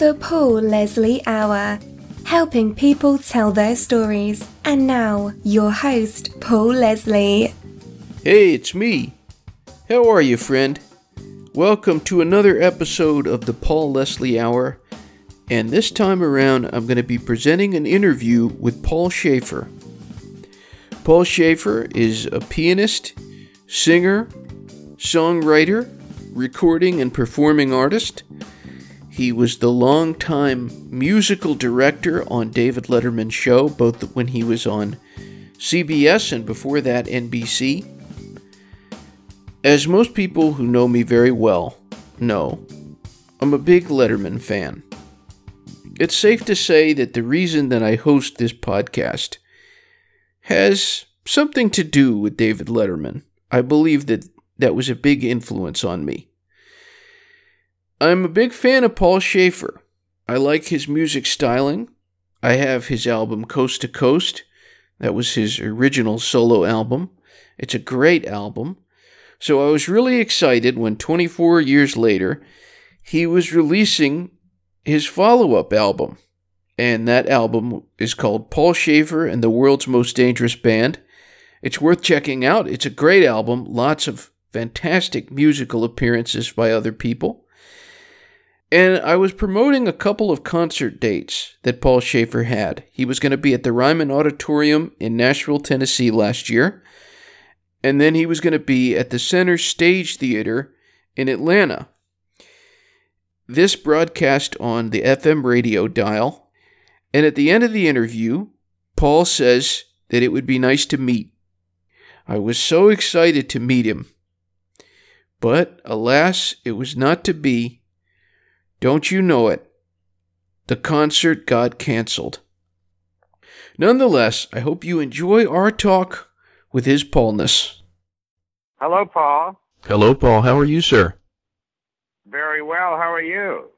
The Paul Leslie Hour, helping people tell their stories. And now, your host, Paul Leslie. Hey, it's me. How are you, friend? Welcome to another episode of the Paul Leslie Hour. And this time around, I'm going to be presenting an interview with Paul Shaffer. Paul Shaffer is a pianist, singer, songwriter, recording and performing artist. He was the longtime musical director on David Letterman's show, both when he was on CBS and before that NBC. As most people who know me very well know, I'm a big Letterman fan. It's safe to say that the reason that I host this podcast has something to do with David Letterman. I believe that that was a big influence on me. I'm a big fan of Paul Shaffer. I like his music styling. I have his album Coast to Coast. That was his original solo album. It's a great album. So I was really excited when 24 years later he was releasing his follow up album. And that album is called Paul Shaffer and the World's Most Dangerous Band. It's worth checking out. It's a great album, lots of fantastic musical appearances by other people. And I was promoting a couple of concert dates that Paul Shaffer had. He was going to be at the Ryman Auditorium in Nashville, Tennessee last year. And then he was going to be at the Center Stage Theater in Atlanta. This broadcast on the FM radio dial. And at the end of the interview, Paul says that it would be nice to meet. I was so excited to meet him. But alas, it was not to be don't you know it? The concert got canceled. Nonetheless, I hope you enjoy our talk with his Paulness. Hello, Paul. Hello, Paul. How are you, sir? Very well. How are you?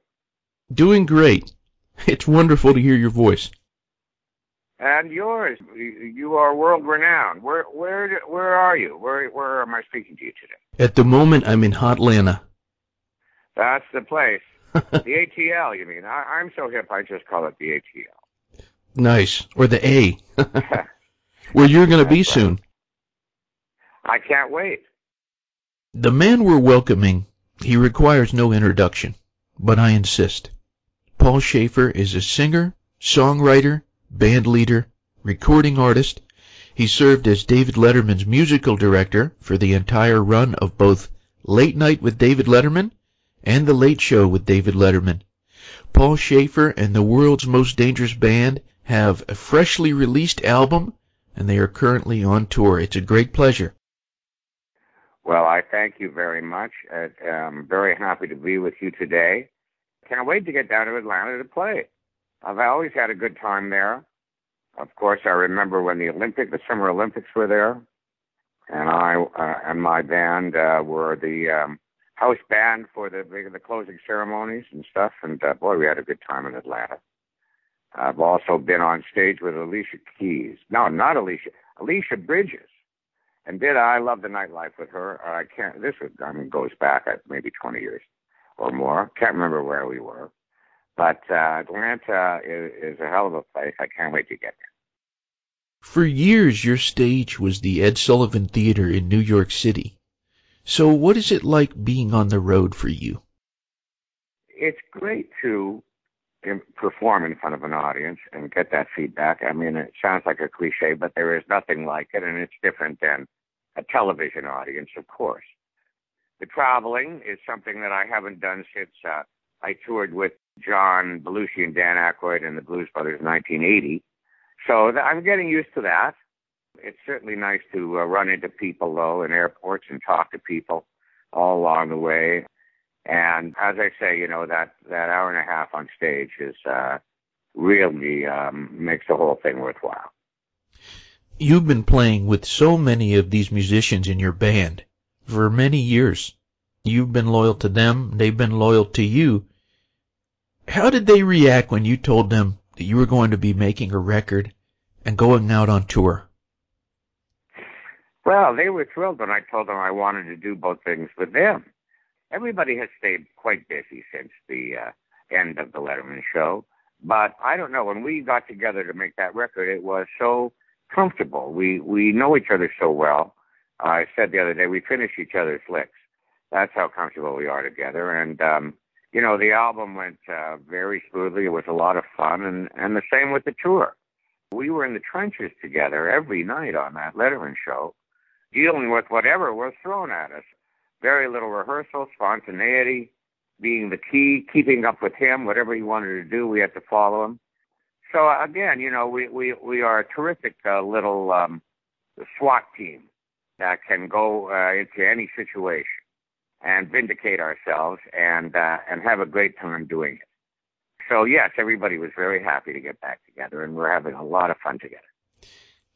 Doing great. It's wonderful to hear your voice. And yours. You are world renowned. Where where where are you? Where where am I speaking to you today? At the moment, I'm in Hotlanta. That's the place. The ATL, you mean? I, I'm so hip, I just call it the ATL. Nice. Or the A. Where you're going to be soon. I can't wait. The man we're welcoming, he requires no introduction, but I insist. Paul Shaffer is a singer, songwriter, band leader, recording artist. He served as David Letterman's musical director for the entire run of both Late Night with David Letterman and The Late Show with David Letterman. Paul Shaffer and the World's Most Dangerous Band have a freshly released album, and they are currently on tour. It's a great pleasure. Well, I thank you very much. I'm very happy to be with you today. Can't wait to get down to Atlanta to play. I've always had a good time there. Of course, I remember when the Olympic, the Summer Olympics were there, and I uh, and my band uh, were the um, house band for the the closing ceremonies and stuff. And uh, boy, we had a good time in Atlanta. I've also been on stage with Alicia Keys. No, not Alicia. Alicia Bridges. And did I love the nightlife with her? I can't. This was, I mean, goes back at maybe 20 years or more. Can't remember where we were. But uh, Atlanta is, is a hell of a place. I can't wait to get there. For years, your stage was the Ed Sullivan Theater in New York City. So, what is it like being on the road for you? It's great to perform in front of an audience and get that feedback. I mean, it sounds like a cliche, but there is nothing like it, and it's different than a television audience, of course. The traveling is something that I haven't done since uh, I toured with John Belushi and Dan Aykroyd and the Blues Brothers in 1980. So I'm getting used to that. It's certainly nice to uh, run into people, though, in airports and talk to people all along the way. And as I say, you know, that, that hour and a half on stage is uh, really um, makes the whole thing worthwhile. You've been playing with so many of these musicians in your band for many years. You've been loyal to them, they've been loyal to you. How did they react when you told them that you were going to be making a record and going out on tour? Well, they were thrilled when I told them I wanted to do both things with them. Everybody has stayed quite busy since the uh, end of the Letterman show. But I don't know. When we got together to make that record, it was so comfortable. We we know each other so well. I said the other day we finish each other's licks. That's how comfortable we are together. And um, you know, the album went uh, very smoothly. It was a lot of fun, and and the same with the tour. We were in the trenches together every night on that Letterman show, dealing with whatever was thrown at us. Very little rehearsal, spontaneity being the key, keeping up with him, whatever he wanted to do, we had to follow him. So again, you know, we we we are a terrific uh, little um, SWAT team that can go uh, into any situation and vindicate ourselves and uh, and have a great time doing it. So yes, everybody was very happy to get back together, and we're having a lot of fun together.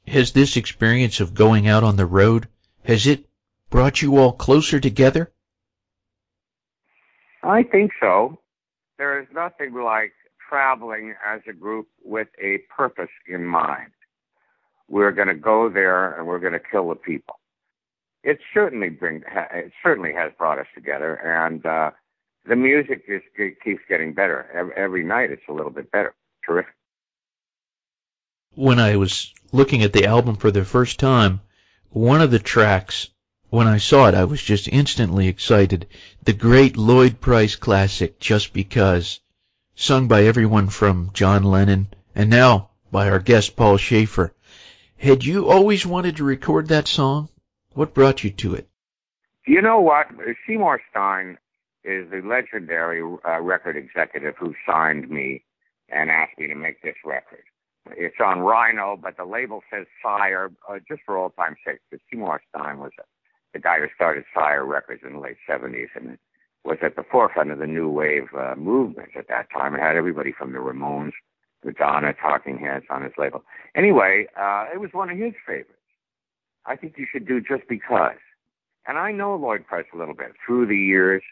Has this experience of going out on the road has it brought you all closer together? I think so. There is nothing like traveling as a group with a purpose in mind. We're going to go there and we're going to kill the people. It certainly bring it certainly has brought us together, and uh, the music just keeps getting better every, night. It's a little bit better. Terrific. When I was looking at the album for the first time, one of the tracks when I saw it, I was just instantly excited. The great Lloyd Price classic, Just Because, sung by everyone from John Lennon and now by our guest Paul Shaffer. Had you always wanted to record that song? What brought you to it? You know what? Seymour Stein is the legendary uh, record executive who signed me and asked me to make this record. It's on Rhino, but the label says Sire, uh, just for old time's sake, because Seymour Stein was a the guy who started Sire Records in the late 70s and was at the forefront of the new wave uh, movement at that time and had everybody from the Ramones, Madonna, Talking Heads on his label. Anyway, uh, it was one of his favorites. I think you should do just because. And I know Lloyd Price a little bit through the years.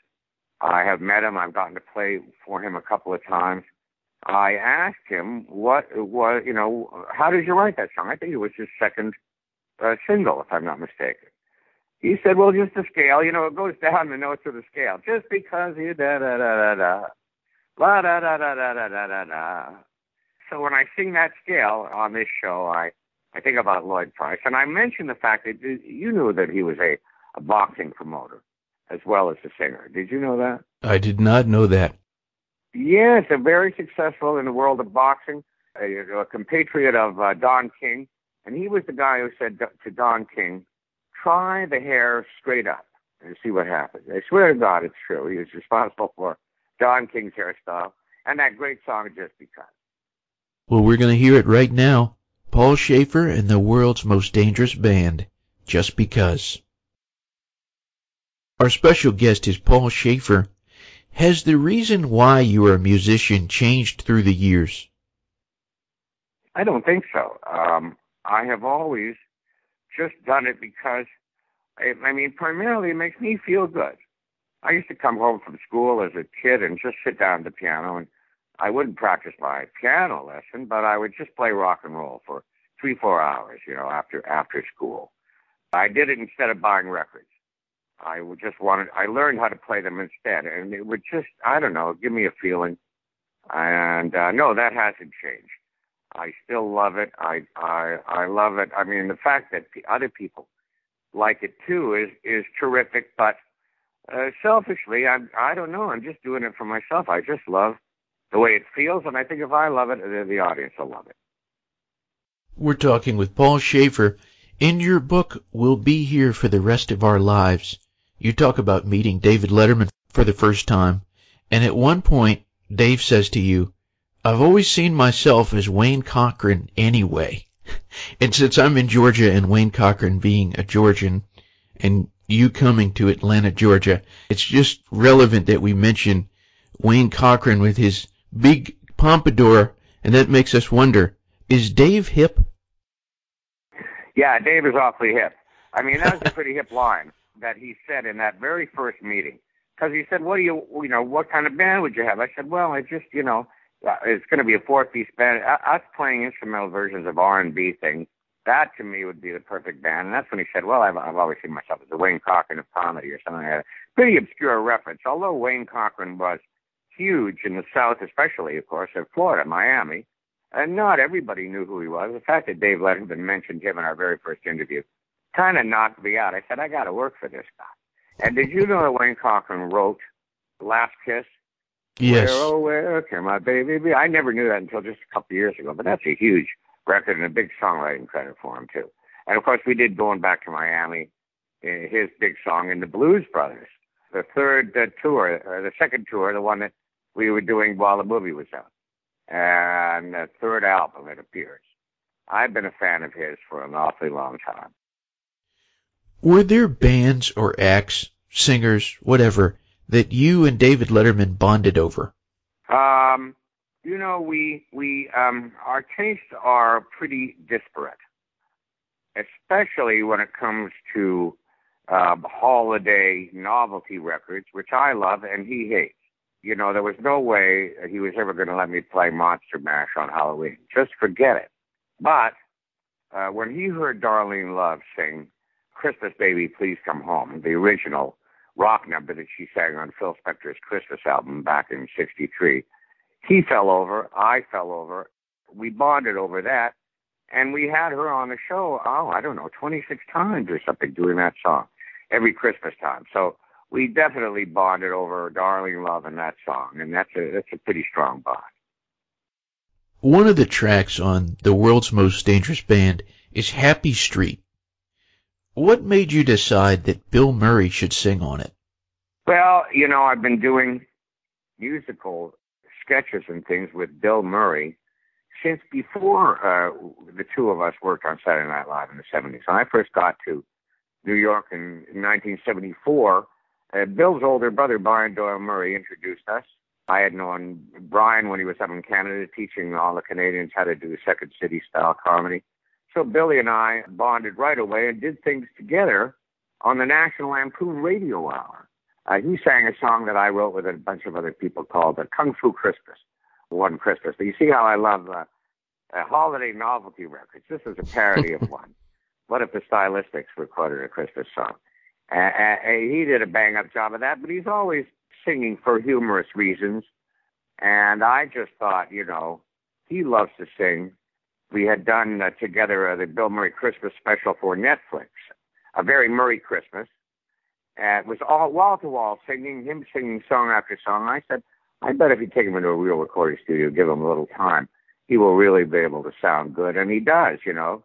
I have met him. I've gotten to play for him a couple of times. I asked him what was, you know, how did you write that song? I think it was his second uh, single, if I'm not mistaken. He said, well, just the scale, you know, it goes down the notes of the scale. Just because you da da da da da, la da da da da da da da da. So when I sing that scale on this show, I I think about Lloyd Price, and I mention the fact that you knew that he was a, a boxing promoter as well as a singer. Did you know that? I did not know that. Yes, a very successful in the world of boxing, a, a compatriot of uh, Don King, and he was the guy who said to Don King, try the hair straight up and see what happens. I swear to God, it's true. He was responsible for Don King's hairstyle and that great song, Just Because. Well, we're going to hear it right now. Paul Shaffer and the world's most dangerous band, Just Because. Our special guest is Paul Shaffer. Has the reason why you are a musician changed through the years? I don't think so. Um, I have always just done it because, I, I mean, primarily it makes me feel good. I used to come home from school as a kid and just sit down at the piano, and I wouldn't practice my piano lesson, but I would just play rock and roll for three, four hours, you know, after after school. I did it instead of buying records. I just wanted. I learned how to play them instead, and it would just, I don't know, give me a feeling. And uh, no, that hasn't changed. I still love it. I I I love it. I mean, the fact that the other people like it too is is terrific. But uh, selfishly, I I don't know. I'm just doing it for myself. I just love the way it feels, and I think if I love it, the, the audience will love it. We're talking with Paul Shaffer. In your book, We'll Be Here for the Rest of Our Lives, you talk about meeting David Letterman for the first time, and at one point, Dave says to you, I've always seen myself as Wayne Cochran anyway. And since I'm in Georgia and Wayne Cochran being a Georgian and you coming to Atlanta, Georgia, it's just relevant that we mention Wayne Cochran with his big pompadour, and that makes us wonder, is Dave hip? Yeah, Dave is awfully hip. I mean, that was a pretty hip line that he said in that very first meeting. Because he said, what do you, you know, what kind of band would you have? I said, well, I just, you know, uh, it's going to be a four-piece band. Uh, us playing instrumental versions of R&B things, that to me would be the perfect band. And that's when he said, "Well, I've, I've always seen myself as a Wayne Cochran of comedy or something like that." Pretty obscure reference, although Wayne Cochran was huge in the South, especially, of course, in Florida, Miami. And not everybody knew who he was. The fact that Dave Letterman mentioned him in our very first interview kind of knocked me out. I said, I got to work for this guy. And did you know that Wayne Cochran wrote Last Kiss? Yes. Where, oh, where can my baby be? I never knew that until just a couple of years ago, but that's a huge record and a big songwriting credit for him, too. And of course, we did Going Back to Miami, eh, his big song in the Blues Brothers, the third uh, tour, or the second tour, the one that we were doing while the movie was out. And the third album, it appears. I've been a fan of his for an awfully long time. Were there bands or acts, singers, whatever, that you and David Letterman bonded over? Um, you know, we we um, our tastes are pretty disparate, especially when it comes to um, holiday novelty records, which I love and he hates. You know, there was no way he was ever going to let me play Monster Mash on Halloween. Just forget it. But uh, when he heard Darlene Love sing Christmas Baby, Please Come Home, the original rock number that she sang on Phil Spector's Christmas album back in 63, he fell over. I fell over. We bonded over that. And we had her on the show, oh, I don't know, 26 times or something doing that song every Christmas time. So we definitely bonded over Darlene Love and that song. And that's a, that's a pretty strong bond. One of the tracks on The World's Most Dangerous Band is Happy Street. What made you decide that Bill Murray should sing on it? Well, you know, I've been doing musical sketches and things with Bill Murray since before uh, the two of us worked on Saturday Night Live in the 70s. When I first got to New York in, in 1974, uh, Bill's older brother, Brian Doyle Murray, introduced us. I had known Brian when he was up in Canada teaching all the Canadians how to do Second City style comedy. So Billy and I bonded right away and did things together on the National Lampoon Radio Hour. Uh, he sang a song that I wrote with a bunch of other people called the Kung Fu Christmas, one Christmas. But you see how I love uh, uh, holiday novelty records. This is a parody of one. What if the Stylistics recorded a Christmas song? Uh, he did a bang up job of that, but he's always singing for humorous reasons. And I just thought, you know, he loves to sing we had done uh, together uh, the Bill Murray Christmas special for Netflix, a very Murray Christmas. And it was all wall to wall singing, him singing song after song. I said, I bet if you take him into a real recording studio, give him a little time, he will really be able to sound good. And he does, you know.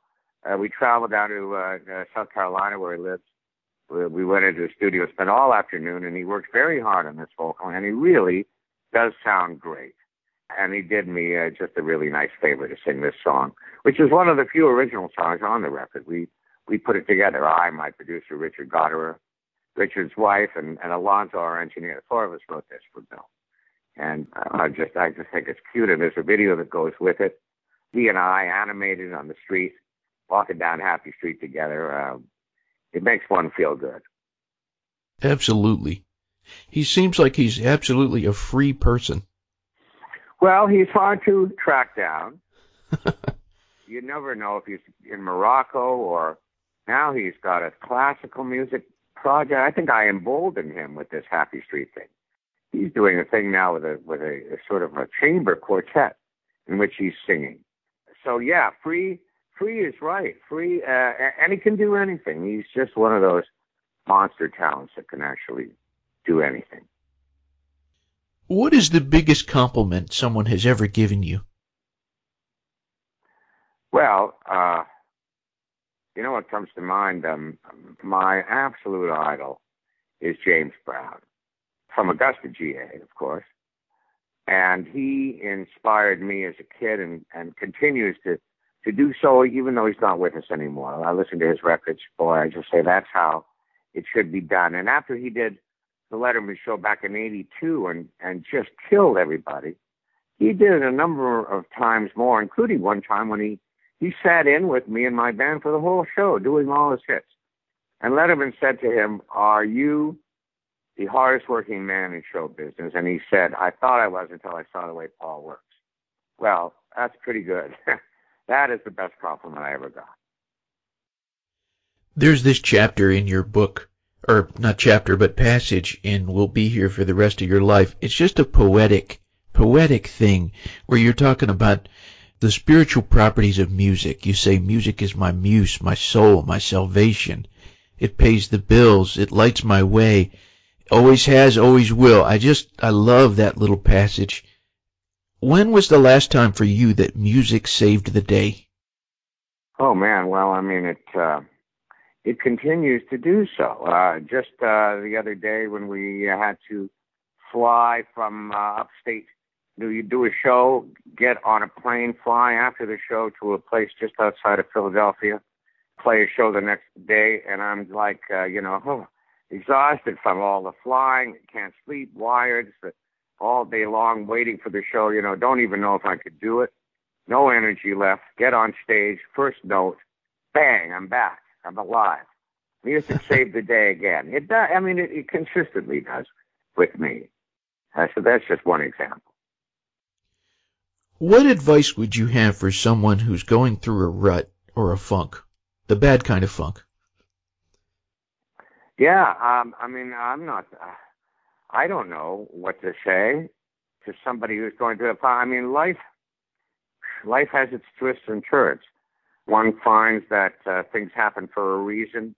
Uh, we traveled down to uh, uh, South Carolina where he lives. We, we went into the studio, spent all afternoon, and he worked very hard on this vocal, and he really does sound great and he did me uh, just a really nice favor to sing this song, which is one of the few original songs on the record. We we put it together. I, my producer Richard Goddard, Richard's wife, and, and Alonzo, our engineer. The four of us wrote this for Bill, and I just I just think it's cute. And there's a video that goes with it. He and I animated on the street, walking down Happy Street together. Um, it makes one feel good. Absolutely. He seems like he's absolutely a free person. Well, he's hard to track down. you never know if he's in Morocco or now he's got a classical music project. I think I emboldened him with this Happy Street thing. He's doing a thing now with a with a, a sort of a chamber quartet in which he's singing. So yeah, free free is right. Free uh, and he can do anything. He's just one of those monster talents that can actually do anything. What is the biggest compliment someone has ever given you? Well, uh, you know what comes to mind? Um, my absolute idol is James Brown from Augusta, GA, of course. And he inspired me as a kid and, and continues to, to do so even though he's not with us anymore. I listen to his records. Boy, I just say that's how it should be done. And after he did the Letterman show back in 82 and, and just killed everybody. He did it a number of times more, including one time when he, he sat in with me and my band for the whole show, doing all his hits. And Letterman said to him, Are you the hardest working man in show business? And he said, I thought I was until I saw the way Paul works. Well, that's pretty good. that is the best compliment I ever got. There's this chapter in your book or not chapter, but passage in We'll Be Here for the Rest of Your Life. It's just a poetic, poetic thing where you're talking about the spiritual properties of music. You say music is my muse, my soul, my salvation. It pays the bills. It lights my way. Always has, always will. I just, I love that little passage. When was the last time for you that music saved the day? Oh man, well, I mean, it uh, it continues to do so. Uh, just uh, the other day when we had to fly from uh, upstate, do you do a show, get on a plane, fly after the show to a place just outside of Philadelphia, play a show the next day, and I'm like, uh, you know, oh, exhausted from all the flying, can't sleep, wired, all day long waiting for the show. You know, don't even know if I could do it. No energy left. Get on stage, first note, bang, I'm back. I'm alive. Music saved the day again. It does. I mean, it, it consistently does with me. Uh, so that's just one example. What advice would you have for someone who's going through a rut or a funk, the bad kind of funk? Yeah, um, I mean, I'm not. Uh, I don't know what to say to somebody who's going through a. I mean, life. Life has its twists and turns. One finds that uh, things happen for a reason.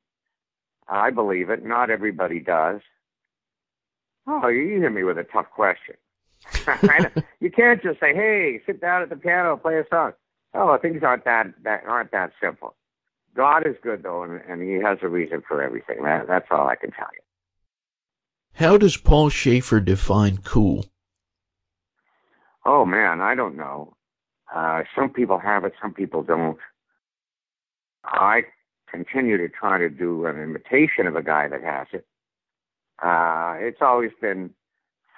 I believe it. Not everybody does. Oh, you hit me with a tough question. you can't just say, "Hey, sit down at the piano, play a song." Oh, things aren't that that aren't that simple. God is good though, and, and He has a reason for everything. That, that's all I can tell you. How does Paul Shaffer define cool? Oh man, I don't know. Uh, some people have it, some people don't. I continue to try to do an imitation of a guy that has it. Uh, it's always been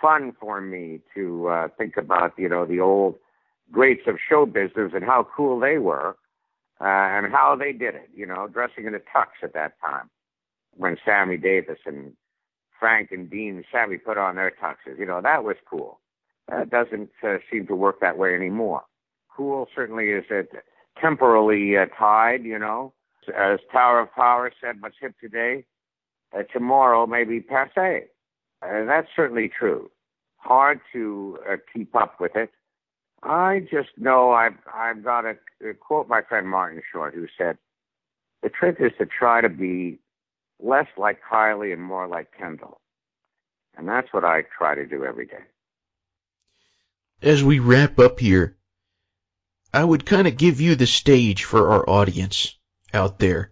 fun for me to uh, think about, you know, the old greats of show business and how cool they were uh, and how they did it, you know, dressing in a tux at that time when Sammy Davis and Frank and Dean Sammy put on their tuxes. You know, that was cool. That doesn't uh, seem to work that way anymore. Cool certainly is uh, temporally uh, tied, you know. As Tower of Power said, what's hip today, uh, tomorrow may be passe. Uh, that's certainly true. Hard to uh, keep up with it. I just know I've I've got to quote my friend Martin Short, who said, "The trick is to try to be less like Kylie and more like Kendall," and that's what I try to do every day. As we wrap up here, I would kind of give you the stage for our audience out there.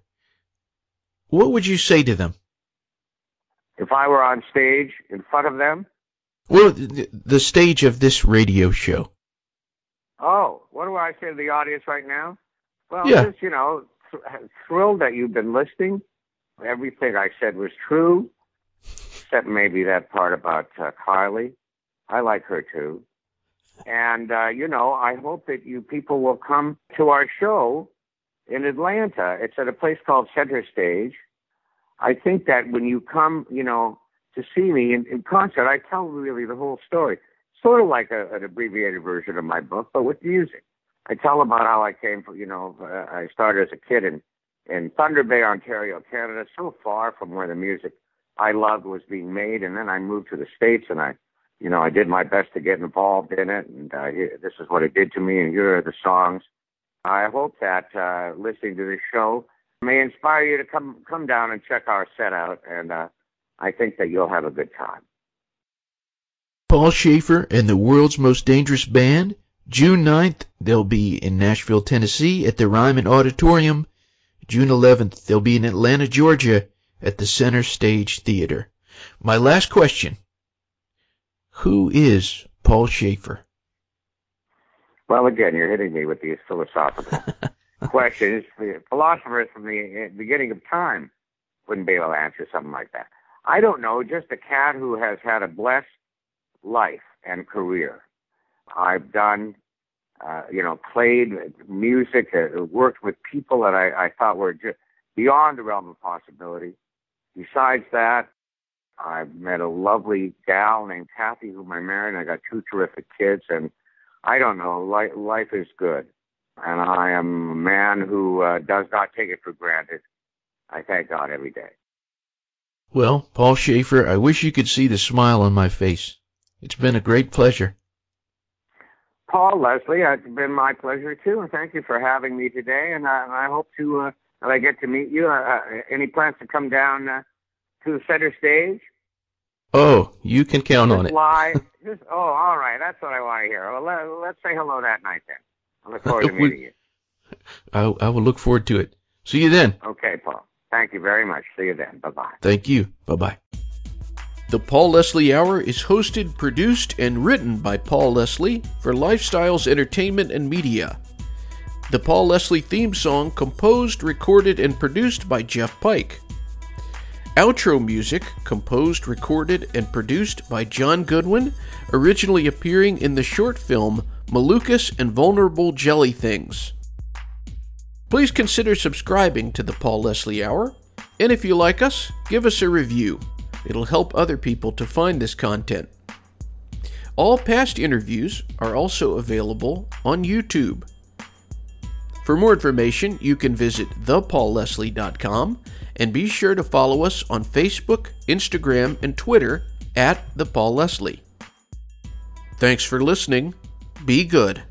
What would you say to them? If I were on stage in front of them? Well, the stage of this radio show. Oh, what do I say to the audience right now? Well, yeah. just, you know, th- thrilled that you've been listening. Everything I said was true, except maybe that part about uh, Kylie. I like her too. And, uh, you know, I hope that you people will come to our show in Atlanta. It's at a place called Center Stage. I think that when you come, you know, to see me in, in concert, I tell really the whole story. Sort of like a, an abbreviated version of my book, but with music. I tell about how I came from, you know, uh, I started as a kid in, in Thunder Bay, Ontario, Canada, so far from where the music I loved was being made. And then I moved to the States and I, you know, I did my best to get involved in it. And uh, this is what it did to me. And here are the songs. I hope that uh, listening to this show may inspire you to come come down and check our set out, and uh, I think that you'll have a good time. Paul Shaffer and the World's Most Dangerous Band. June 9th, they'll be in Nashville, Tennessee at the Ryman Auditorium. June 11th, they'll be in Atlanta, Georgia at the Center Stage Theater. My last question. Who is Paul Shaffer? Well, again, you're hitting me with these philosophical questions. The philosophers from the beginning of time wouldn't be able to answer something like that. I don't know, just a cat who has had a blessed life and career. I've done, uh, you know, played music, uh, worked with people that I, I thought were just beyond the realm of possibility. Besides that, I've met a lovely gal named Kathy, whom I married, and I got two terrific kids, and I don't know. Life, life is good, and I am a man who uh, does not take it for granted. I thank God every day. Well, Paul Shaffer, I wish you could see the smile on my face. It's been a great pleasure. Paul, Leslie, it's been my pleasure too, and thank you for having me today. And I, I hope to uh, that I get to meet you. Uh, uh, any plans to come down uh, to the center stage? Oh, you can count Just on it. Lie. Oh, all right. That's what I want to hear. Well, let, let's say hello that night then. I look forward to We- meeting you. I, I will look forward to it. See you then. Okay, Paul. Thank you very much. See you then. Bye bye. Thank you. Bye bye. The Paul Leslie Hour is hosted, produced, and written by Paul Leslie for Lifestyles Entertainment and Media. The Paul Leslie theme song composed, recorded, and produced by Jeff Pike. Outro music composed, recorded, and produced by John Goodwin, originally appearing in the short film Malukas and Vulnerable Jelly Things. Please consider subscribing to the Paul Leslie Hour, and if you like us, give us a review. It'll help other people to find this content. All past interviews are also available on YouTube. For more information, you can visit thepaulleslie.com and be sure to follow us on Facebook, Instagram, and Twitter at The Paul Leslie. Thanks for listening. Be good.